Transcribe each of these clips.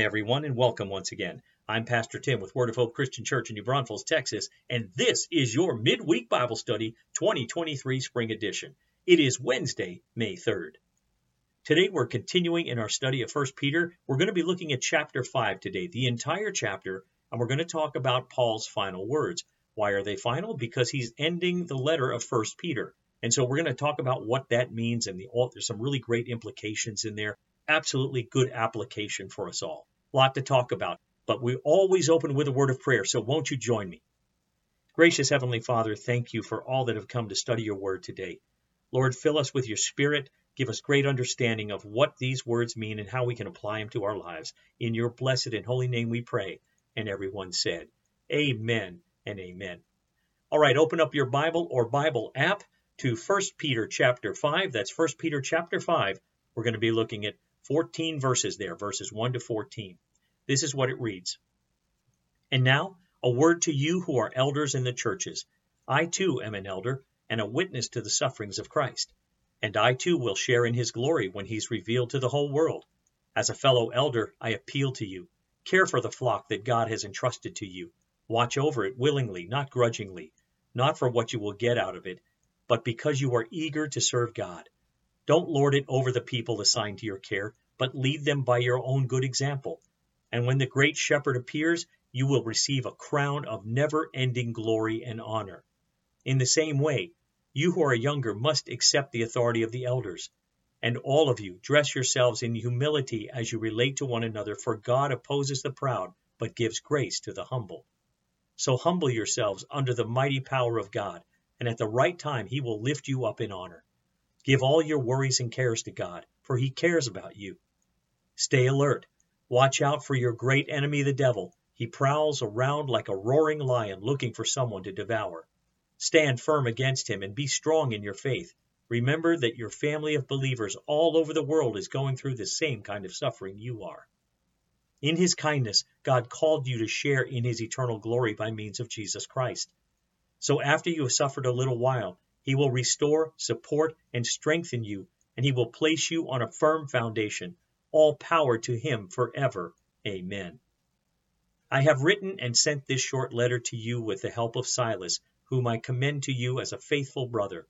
Hi, everyone, and welcome once again. I'm Pastor Tim with Word of Hope Christian Church in New Braunfels, Texas, and this is your Midweek Bible Study 2023 Spring Edition. It is Wednesday, May 3rd. Today we're continuing in our study of 1 Peter. We're going to be looking at chapter 5 today, the entire chapter, and we're going to talk about Paul's final words. Why are they final? Because he's ending the letter of 1 Peter. And so we're going to talk about what that means and the, there's some really great implications in there absolutely good application for us all. Lot to talk about, but we always open with a word of prayer, so won't you join me? Gracious Heavenly Father, thank you for all that have come to study your word today. Lord, fill us with your spirit. Give us great understanding of what these words mean and how we can apply them to our lives. In your blessed and holy name we pray. And everyone said, Amen and amen. All right, open up your Bible or Bible app to 1 Peter chapter 5. That's 1 Peter chapter 5. We're going to be looking at 14 verses there, verses 1 to 14. This is what it reads. And now, a word to you who are elders in the churches. I too am an elder and a witness to the sufferings of Christ. And I too will share in his glory when he's revealed to the whole world. As a fellow elder, I appeal to you. Care for the flock that God has entrusted to you. Watch over it willingly, not grudgingly, not for what you will get out of it, but because you are eager to serve God. Don't lord it over the people assigned to your care, but lead them by your own good example. And when the great shepherd appears, you will receive a crown of never ending glory and honor. In the same way, you who are younger must accept the authority of the elders. And all of you, dress yourselves in humility as you relate to one another, for God opposes the proud, but gives grace to the humble. So humble yourselves under the mighty power of God, and at the right time he will lift you up in honor. Give all your worries and cares to God, for He cares about you. Stay alert. Watch out for your great enemy, the devil. He prowls around like a roaring lion looking for someone to devour. Stand firm against him and be strong in your faith. Remember that your family of believers all over the world is going through the same kind of suffering you are. In His kindness, God called you to share in His eternal glory by means of Jesus Christ. So after you have suffered a little while, he will restore, support, and strengthen you, and he will place you on a firm foundation. All power to him forever. Amen. I have written and sent this short letter to you with the help of Silas, whom I commend to you as a faithful brother.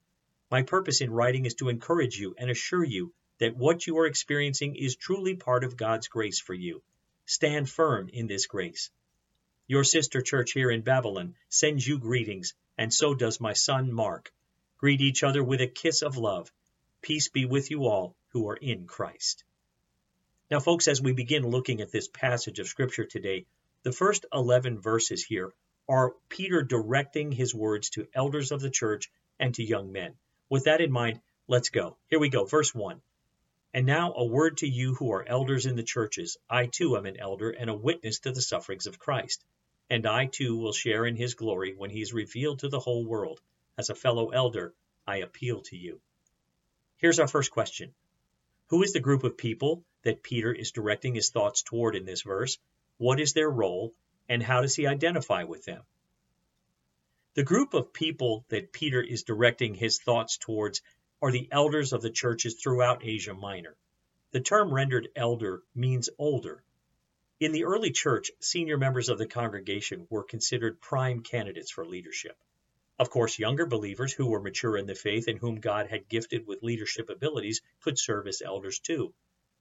My purpose in writing is to encourage you and assure you that what you are experiencing is truly part of God's grace for you. Stand firm in this grace. Your sister church here in Babylon sends you greetings, and so does my son Mark. Greet each other with a kiss of love. Peace be with you all who are in Christ. Now, folks, as we begin looking at this passage of Scripture today, the first 11 verses here are Peter directing his words to elders of the church and to young men. With that in mind, let's go. Here we go. Verse 1. And now a word to you who are elders in the churches. I too am an elder and a witness to the sufferings of Christ. And I too will share in his glory when he is revealed to the whole world. As a fellow elder, I appeal to you. Here's our first question Who is the group of people that Peter is directing his thoughts toward in this verse? What is their role, and how does he identify with them? The group of people that Peter is directing his thoughts towards are the elders of the churches throughout Asia Minor. The term rendered elder means older. In the early church, senior members of the congregation were considered prime candidates for leadership. Of course, younger believers who were mature in the faith and whom God had gifted with leadership abilities could serve as elders too.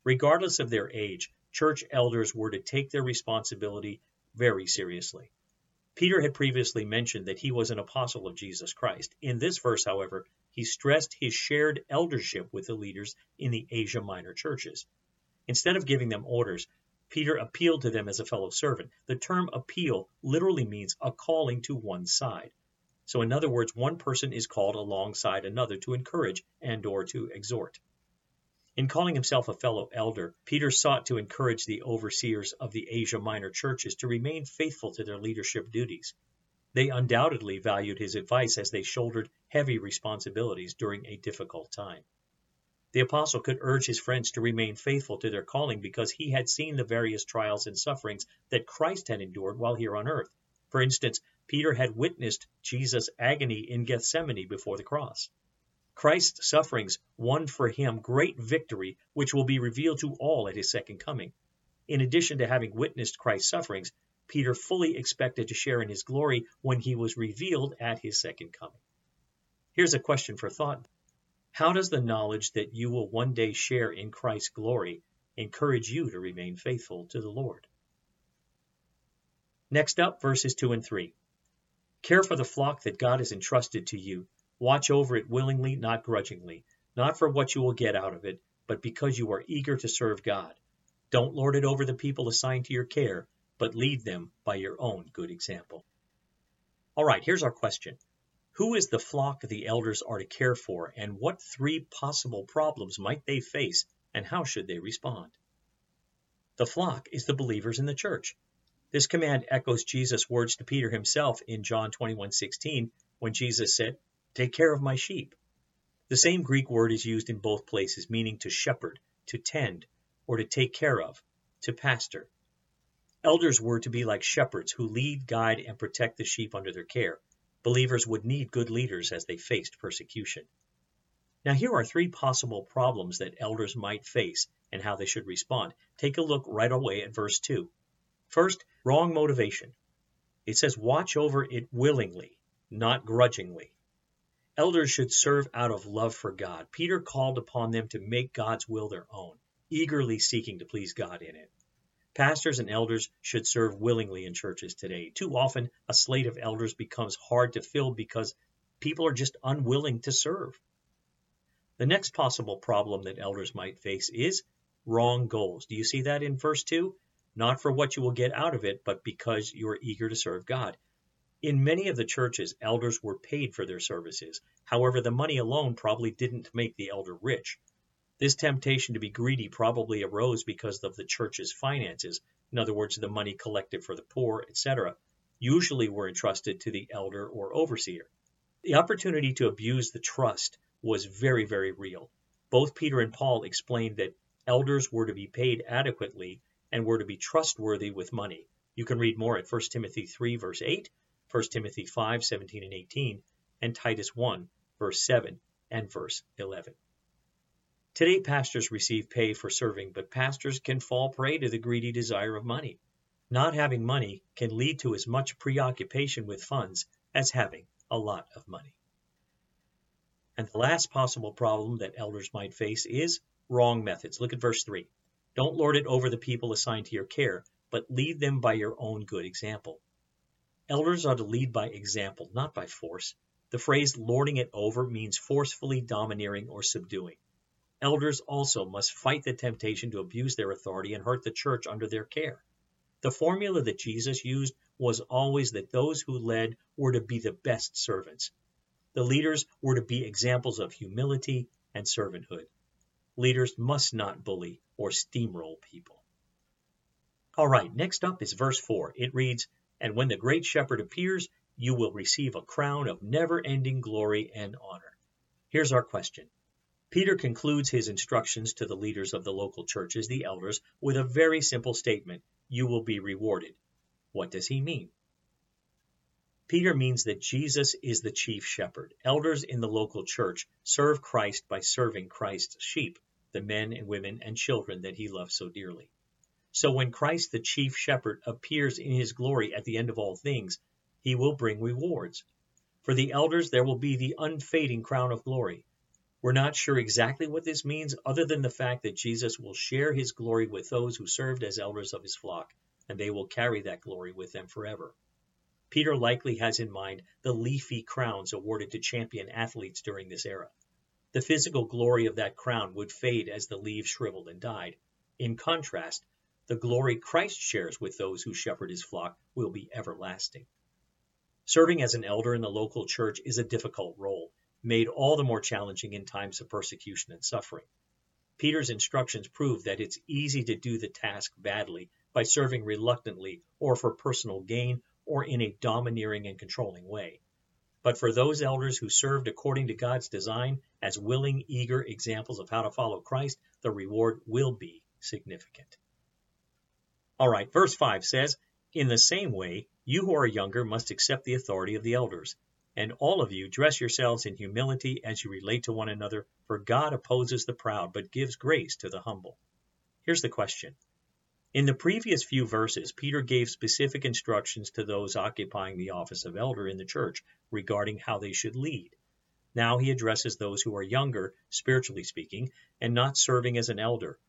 Regardless of their age, church elders were to take their responsibility very seriously. Peter had previously mentioned that he was an apostle of Jesus Christ. In this verse, however, he stressed his shared eldership with the leaders in the Asia Minor churches. Instead of giving them orders, Peter appealed to them as a fellow servant. The term appeal literally means a calling to one side. So in other words, one person is called alongside another to encourage and or to exhort. In calling himself a fellow elder, Peter sought to encourage the overseers of the Asia Minor churches to remain faithful to their leadership duties. They undoubtedly valued his advice as they shouldered heavy responsibilities during a difficult time. The apostle could urge his friends to remain faithful to their calling because he had seen the various trials and sufferings that Christ had endured while here on earth. For instance, Peter had witnessed Jesus' agony in Gethsemane before the cross. Christ's sufferings won for him great victory, which will be revealed to all at his second coming. in addition to having witnessed Christ's sufferings, Peter fully expected to share in his glory when he was revealed at his second coming. Here's a question for thought. How does the knowledge that you will one day share in Christ's glory encourage you to remain faithful to the Lord? Next up, verses 2 and 3. Care for the flock that God has entrusted to you. Watch over it willingly, not grudgingly, not for what you will get out of it, but because you are eager to serve God. Don't lord it over the people assigned to your care, but lead them by your own good example. All right, here's our question. Who is the flock the elders are to care for, and what three possible problems might they face, and how should they respond? The flock is the believers in the church. This command echoes Jesus' words to Peter himself in John 21:16 when Jesus said, "Take care of my sheep." The same Greek word is used in both places, meaning to shepherd, to tend, or to take care of, to pastor. Elders were to be like shepherds who lead, guide, and protect the sheep under their care. Believers would need good leaders as they faced persecution. Now, here are three possible problems that elders might face and how they should respond. Take a look right away at verse 2. First, wrong motivation. It says, watch over it willingly, not grudgingly. Elders should serve out of love for God. Peter called upon them to make God's will their own, eagerly seeking to please God in it. Pastors and elders should serve willingly in churches today. Too often, a slate of elders becomes hard to fill because people are just unwilling to serve. The next possible problem that elders might face is wrong goals. Do you see that in verse 2? Not for what you will get out of it, but because you are eager to serve God. In many of the churches, elders were paid for their services. However, the money alone probably didn't make the elder rich. This temptation to be greedy probably arose because of the church's finances, in other words, the money collected for the poor, etc., usually were entrusted to the elder or overseer. The opportunity to abuse the trust was very, very real. Both Peter and Paul explained that elders were to be paid adequately and were to be trustworthy with money. You can read more at 1 Timothy 3, verse 8, 1 Timothy 5, 17 and 18, and Titus 1, verse 7 and verse 11. Today, pastors receive pay for serving, but pastors can fall prey to the greedy desire of money. Not having money can lead to as much preoccupation with funds as having a lot of money. And the last possible problem that elders might face is wrong methods. Look at verse 3. Don't lord it over the people assigned to your care, but lead them by your own good example. Elders are to lead by example, not by force. The phrase lording it over means forcefully domineering or subduing. Elders also must fight the temptation to abuse their authority and hurt the church under their care. The formula that Jesus used was always that those who led were to be the best servants. The leaders were to be examples of humility and servanthood. Leaders must not bully or steamroll people. All right, next up is verse 4. It reads, and when the great shepherd appears, you will receive a crown of never ending glory and honor. Here's our question. Peter concludes his instructions to the leaders of the local churches, the elders, with a very simple statement You will be rewarded. What does he mean? Peter means that Jesus is the chief shepherd. Elders in the local church serve Christ by serving Christ's sheep, the men and women and children that he loves so dearly. So when Christ the chief shepherd appears in his glory at the end of all things, he will bring rewards. For the elders there will be the unfading crown of glory. We're not sure exactly what this means other than the fact that Jesus will share his glory with those who served as elders of his flock, and they will carry that glory with them forever. Peter likely has in mind the leafy crowns awarded to champion athletes during this era. The physical glory of that crown would fade as the leaves shriveled and died. In contrast, the glory Christ shares with those who shepherd his flock will be everlasting. Serving as an elder in the local church is a difficult role, made all the more challenging in times of persecution and suffering. Peter's instructions prove that it's easy to do the task badly by serving reluctantly or for personal gain or in a domineering and controlling way. But for those elders who served according to God's design as willing, eager examples of how to follow Christ, the reward will be significant. All right, verse 5 says, In the same way, you who are younger must accept the authority of the elders. And all of you dress yourselves in humility as you relate to one another, for God opposes the proud, but gives grace to the humble. Here's the question In the previous few verses, Peter gave specific instructions to those occupying the office of elder in the church regarding how they should lead. Now he addresses those who are younger, spiritually speaking, and not serving as an elder.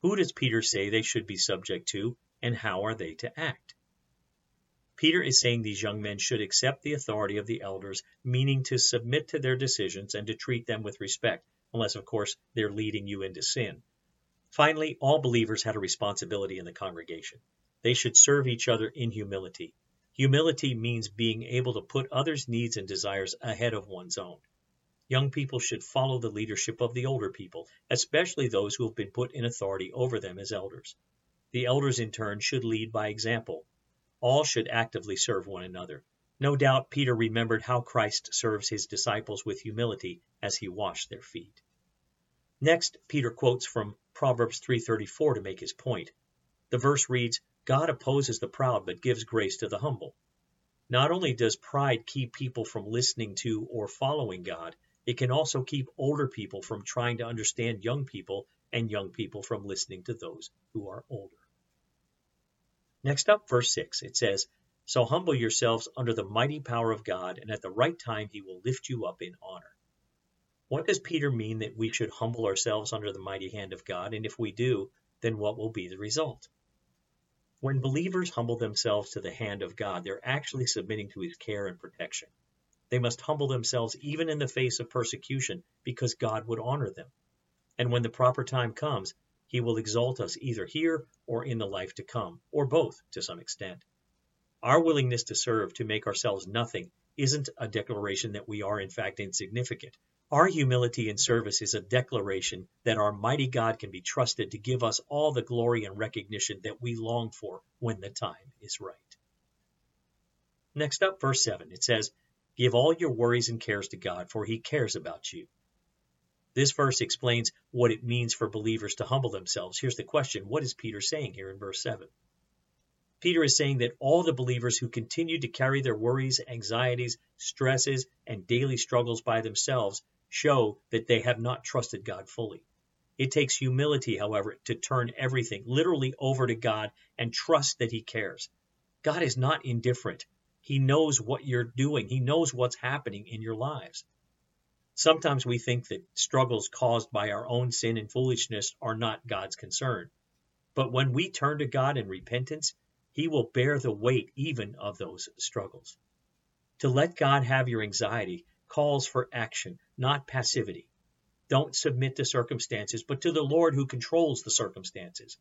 Who does Peter say they should be subject to, and how are they to act? Peter is saying these young men should accept the authority of the elders, meaning to submit to their decisions and to treat them with respect, unless, of course, they're leading you into sin. Finally, all believers had a responsibility in the congregation. They should serve each other in humility. Humility means being able to put others' needs and desires ahead of one's own. Young people should follow the leadership of the older people, especially those who have been put in authority over them as elders. The elders, in turn, should lead by example. All should actively serve one another. No doubt Peter remembered how Christ serves his disciples with humility as he washed their feet. Next, Peter quotes from Proverbs 3:34 to make his point. The verse reads, "God opposes the proud but gives grace to the humble." Not only does pride keep people from listening to or following God, it can also keep older people from trying to understand young people and young people from listening to those who are older. Next up, verse 6, it says, So humble yourselves under the mighty power of God, and at the right time he will lift you up in honor. What does Peter mean that we should humble ourselves under the mighty hand of God? And if we do, then what will be the result? When believers humble themselves to the hand of God, they're actually submitting to his care and protection. They must humble themselves even in the face of persecution because God would honor them. And when the proper time comes, he will exalt us either here or in the life to come, or both to some extent. Our willingness to serve, to make ourselves nothing, isn't a declaration that we are in fact insignificant. Our humility and service is a declaration that our mighty God can be trusted to give us all the glory and recognition that we long for when the time is right. Next up, verse 7, it says, Give all your worries and cares to God, for he cares about you. This verse explains what it means for believers to humble themselves. Here's the question What is Peter saying here in verse 7? Peter is saying that all the believers who continue to carry their worries, anxieties, stresses, and daily struggles by themselves show that they have not trusted God fully. It takes humility, however, to turn everything literally over to God and trust that He cares. God is not indifferent. He knows what you're doing, He knows what's happening in your lives. Sometimes we think that struggles caused by our own sin and foolishness are not God's concern. But when we turn to God in repentance, He will bear the weight even of those struggles. To let God have your anxiety calls for action, not passivity. Don't submit to circumstances, but to the Lord who controls the circumstances.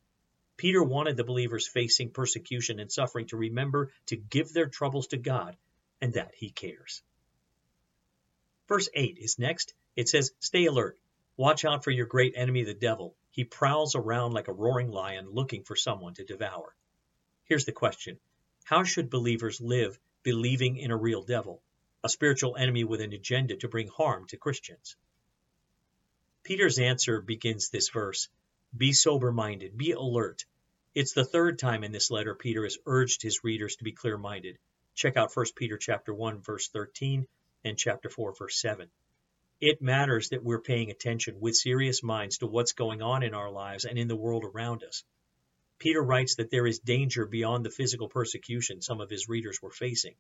Peter wanted the believers facing persecution and suffering to remember to give their troubles to God and that He cares. Verse 8 is next. It says, Stay alert. Watch out for your great enemy, the devil. He prowls around like a roaring lion looking for someone to devour. Here's the question How should believers live believing in a real devil? A spiritual enemy with an agenda to bring harm to Christians. Peter's answer begins this verse Be sober minded, be alert. It's the third time in this letter Peter has urged his readers to be clear minded. Check out 1 Peter chapter 1 verse 13 and chapter 4 verse 7. It matters that we're paying attention with serious minds to what's going on in our lives and in the world around us. Peter writes that there is danger beyond the physical persecution some of his readers were facing.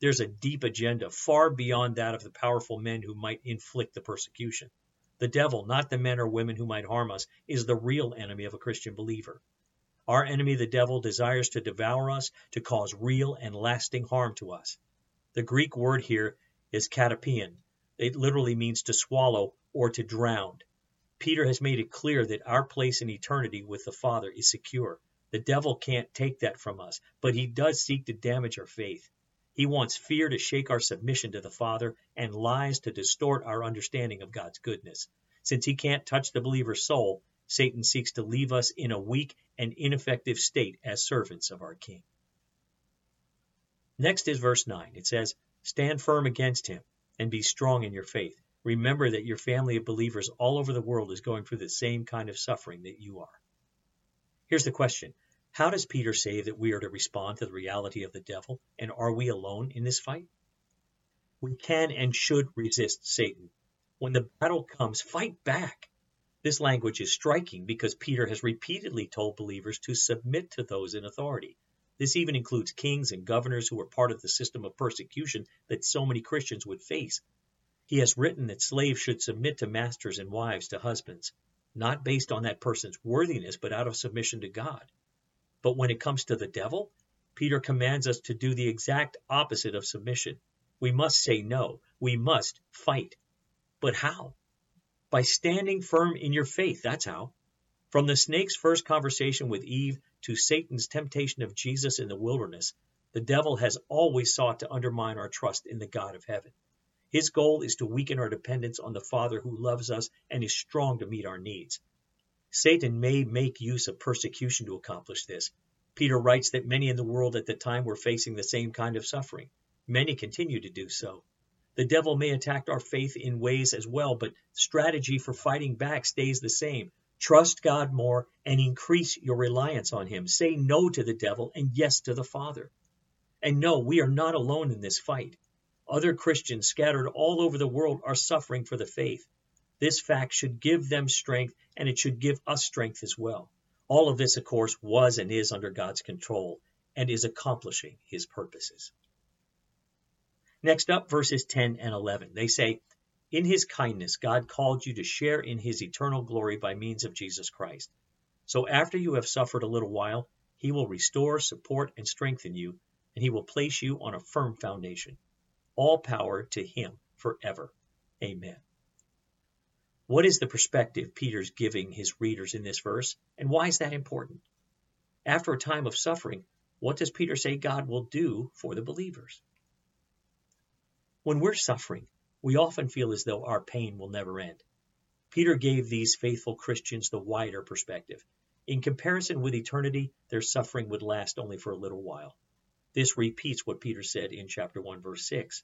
There's a deep agenda far beyond that of the powerful men who might inflict the persecution. The devil, not the men or women who might harm us, is the real enemy of a Christian believer. Our enemy, the devil, desires to devour us, to cause real and lasting harm to us. The Greek word here is katapein. It literally means to swallow or to drown. Peter has made it clear that our place in eternity with the Father is secure. The devil can't take that from us, but he does seek to damage our faith. He wants fear to shake our submission to the Father and lies to distort our understanding of God's goodness. Since he can't touch the believer's soul, Satan seeks to leave us in a weak and ineffective state as servants of our King. Next is verse 9. It says, Stand firm against him and be strong in your faith. Remember that your family of believers all over the world is going through the same kind of suffering that you are. Here's the question how does Peter say that we are to respond to the reality of the devil, and are we alone in this fight? We can and should resist Satan. When the battle comes, fight back. This language is striking because Peter has repeatedly told believers to submit to those in authority. This even includes kings and governors who were part of the system of persecution that so many Christians would face. He has written that slaves should submit to masters and wives to husbands, not based on that person's worthiness, but out of submission to God. But when it comes to the devil, Peter commands us to do the exact opposite of submission. We must say no. We must fight. But how? By standing firm in your faith. That's how. From the snake's first conversation with Eve to Satan's temptation of Jesus in the wilderness, the devil has always sought to undermine our trust in the God of heaven. His goal is to weaken our dependence on the Father who loves us and is strong to meet our needs. Satan may make use of persecution to accomplish this, Peter writes that many in the world at the time were facing the same kind of suffering. Many continue to do so. The devil may attack our faith in ways as well, but strategy for fighting back stays the same. Trust God more and increase your reliance on Him. Say no to the devil and yes to the Father. And no, we are not alone in this fight. Other Christians scattered all over the world are suffering for the faith. This fact should give them strength and it should give us strength as well. All of this, of course, was and is under God's control and is accomplishing his purposes. Next up, verses 10 and 11. They say, In his kindness, God called you to share in his eternal glory by means of Jesus Christ. So after you have suffered a little while, he will restore, support, and strengthen you, and he will place you on a firm foundation. All power to him forever. Amen. What is the perspective Peter's giving his readers in this verse, and why is that important? After a time of suffering, what does Peter say God will do for the believers? When we're suffering, we often feel as though our pain will never end. Peter gave these faithful Christians the wider perspective. In comparison with eternity, their suffering would last only for a little while. This repeats what Peter said in chapter 1, verse 6.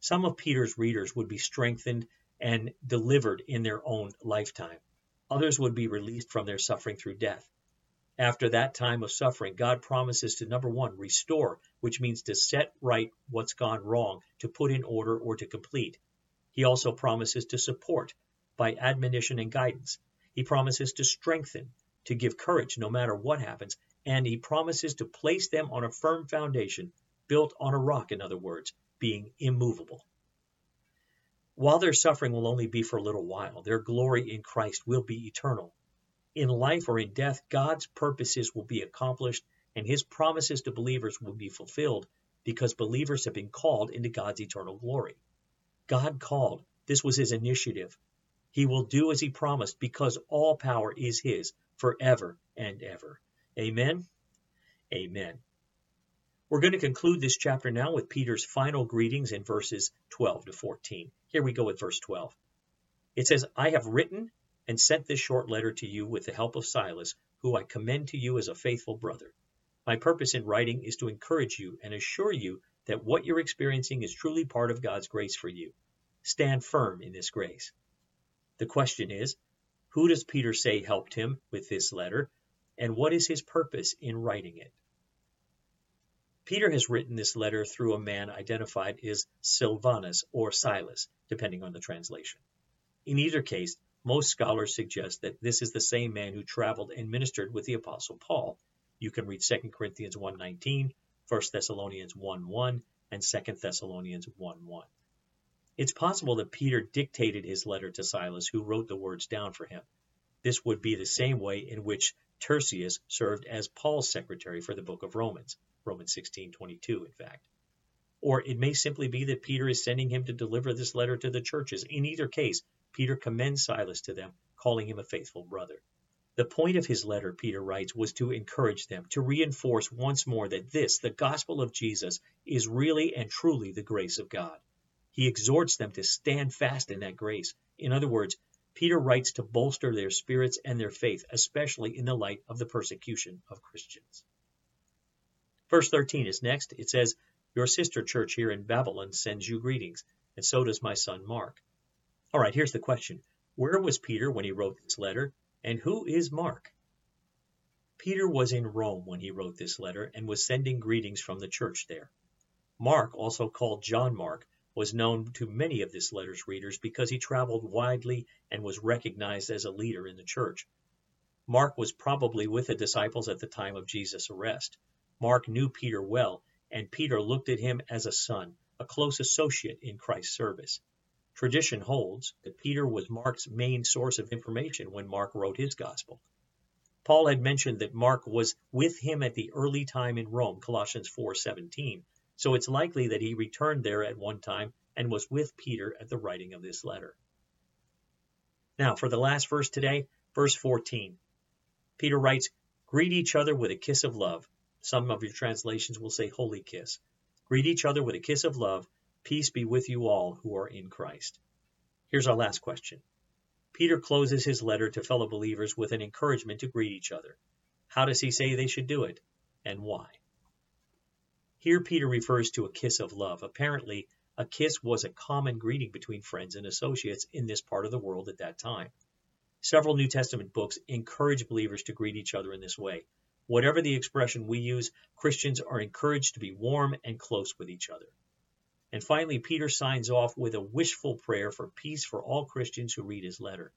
Some of Peter's readers would be strengthened and delivered in their own lifetime. Others would be released from their suffering through death. After that time of suffering, God promises to number one, restore, which means to set right what's gone wrong, to put in order, or to complete. He also promises to support by admonition and guidance. He promises to strengthen, to give courage no matter what happens, and he promises to place them on a firm foundation, built on a rock, in other words, being immovable. While their suffering will only be for a little while, their glory in Christ will be eternal. In life or in death, God's purposes will be accomplished and his promises to believers will be fulfilled because believers have been called into God's eternal glory. God called. This was his initiative. He will do as he promised because all power is his forever and ever. Amen. Amen. We're going to conclude this chapter now with Peter's final greetings in verses 12 to 14. Here we go with verse 12. It says, I have written and sent this short letter to you with the help of Silas, who I commend to you as a faithful brother. My purpose in writing is to encourage you and assure you that what you're experiencing is truly part of God's grace for you. Stand firm in this grace. The question is, who does Peter say helped him with this letter, and what is his purpose in writing it? Peter has written this letter through a man identified as Silvanus or Silas, depending on the translation. In either case, most scholars suggest that this is the same man who traveled and ministered with the apostle Paul. You can read 2 Corinthians 1:19, 1 Thessalonians 1:1, and 2 Thessalonians 1:1. It's possible that Peter dictated his letter to Silas, who wrote the words down for him. This would be the same way in which Tertius served as Paul's secretary for the book of Romans. Romans 16:22 in fact. Or it may simply be that Peter is sending him to deliver this letter to the churches. In either case, Peter commends Silas to them, calling him a faithful brother. The point of his letter, Peter writes, was to encourage them, to reinforce once more that this, the gospel of Jesus, is really and truly the grace of God. He exhorts them to stand fast in that grace. In other words, Peter writes to bolster their spirits and their faith, especially in the light of the persecution of Christians. Verse 13 is next. It says, Your sister church here in Babylon sends you greetings, and so does my son Mark. All right, here's the question Where was Peter when he wrote this letter, and who is Mark? Peter was in Rome when he wrote this letter and was sending greetings from the church there. Mark, also called John Mark, was known to many of this letter's readers because he traveled widely and was recognized as a leader in the church. Mark was probably with the disciples at the time of Jesus' arrest. Mark knew Peter well, and Peter looked at him as a son, a close associate in Christ's service. Tradition holds that Peter was Mark's main source of information when Mark wrote his gospel. Paul had mentioned that Mark was with him at the early time in Rome, Colossians 4:17, so it's likely that he returned there at one time and was with Peter at the writing of this letter. Now, for the last verse today, verse 14. Peter writes, Greet each other with a kiss of love. Some of your translations will say holy kiss. Greet each other with a kiss of love. Peace be with you all who are in Christ. Here's our last question. Peter closes his letter to fellow believers with an encouragement to greet each other. How does he say they should do it, and why? Here Peter refers to a kiss of love. Apparently, a kiss was a common greeting between friends and associates in this part of the world at that time. Several New Testament books encourage believers to greet each other in this way. Whatever the expression we use, Christians are encouraged to be warm and close with each other. And finally, Peter signs off with a wishful prayer for peace for all Christians who read his letter.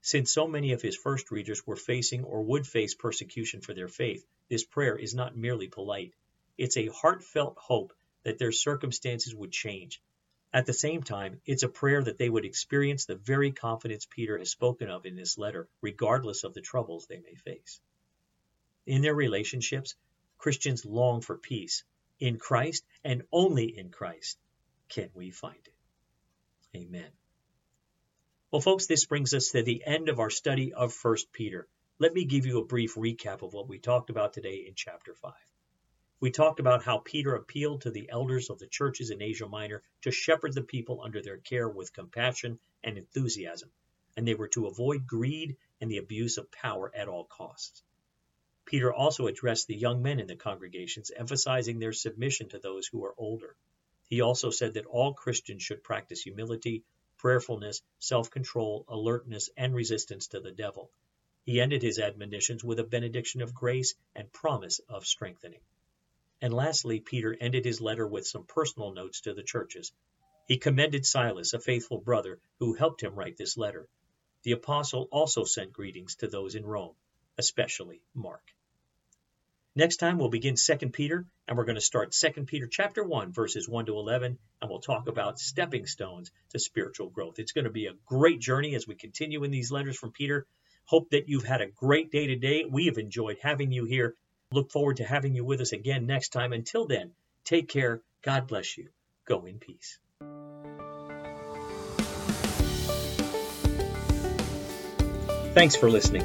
Since so many of his first readers were facing or would face persecution for their faith, this prayer is not merely polite. It's a heartfelt hope that their circumstances would change. At the same time, it's a prayer that they would experience the very confidence Peter has spoken of in this letter, regardless of the troubles they may face. In their relationships, Christians long for peace. In Christ and only in Christ can we find it. Amen. Well, folks, this brings us to the end of our study of 1 Peter. Let me give you a brief recap of what we talked about today in chapter 5. We talked about how Peter appealed to the elders of the churches in Asia Minor to shepherd the people under their care with compassion and enthusiasm, and they were to avoid greed and the abuse of power at all costs. Peter also addressed the young men in the congregations, emphasizing their submission to those who are older. He also said that all Christians should practice humility, prayerfulness, self control, alertness, and resistance to the devil. He ended his admonitions with a benediction of grace and promise of strengthening. And lastly, Peter ended his letter with some personal notes to the churches. He commended Silas, a faithful brother, who helped him write this letter. The apostle also sent greetings to those in Rome, especially Mark. Next time we'll begin 2 Peter and we're going to start 2 Peter chapter 1 verses 1 to 11 and we'll talk about stepping stones to spiritual growth. It's going to be a great journey as we continue in these letters from Peter. Hope that you've had a great day today. We have enjoyed having you here Look forward to having you with us again next time. Until then, take care. God bless you. Go in peace. Thanks for listening.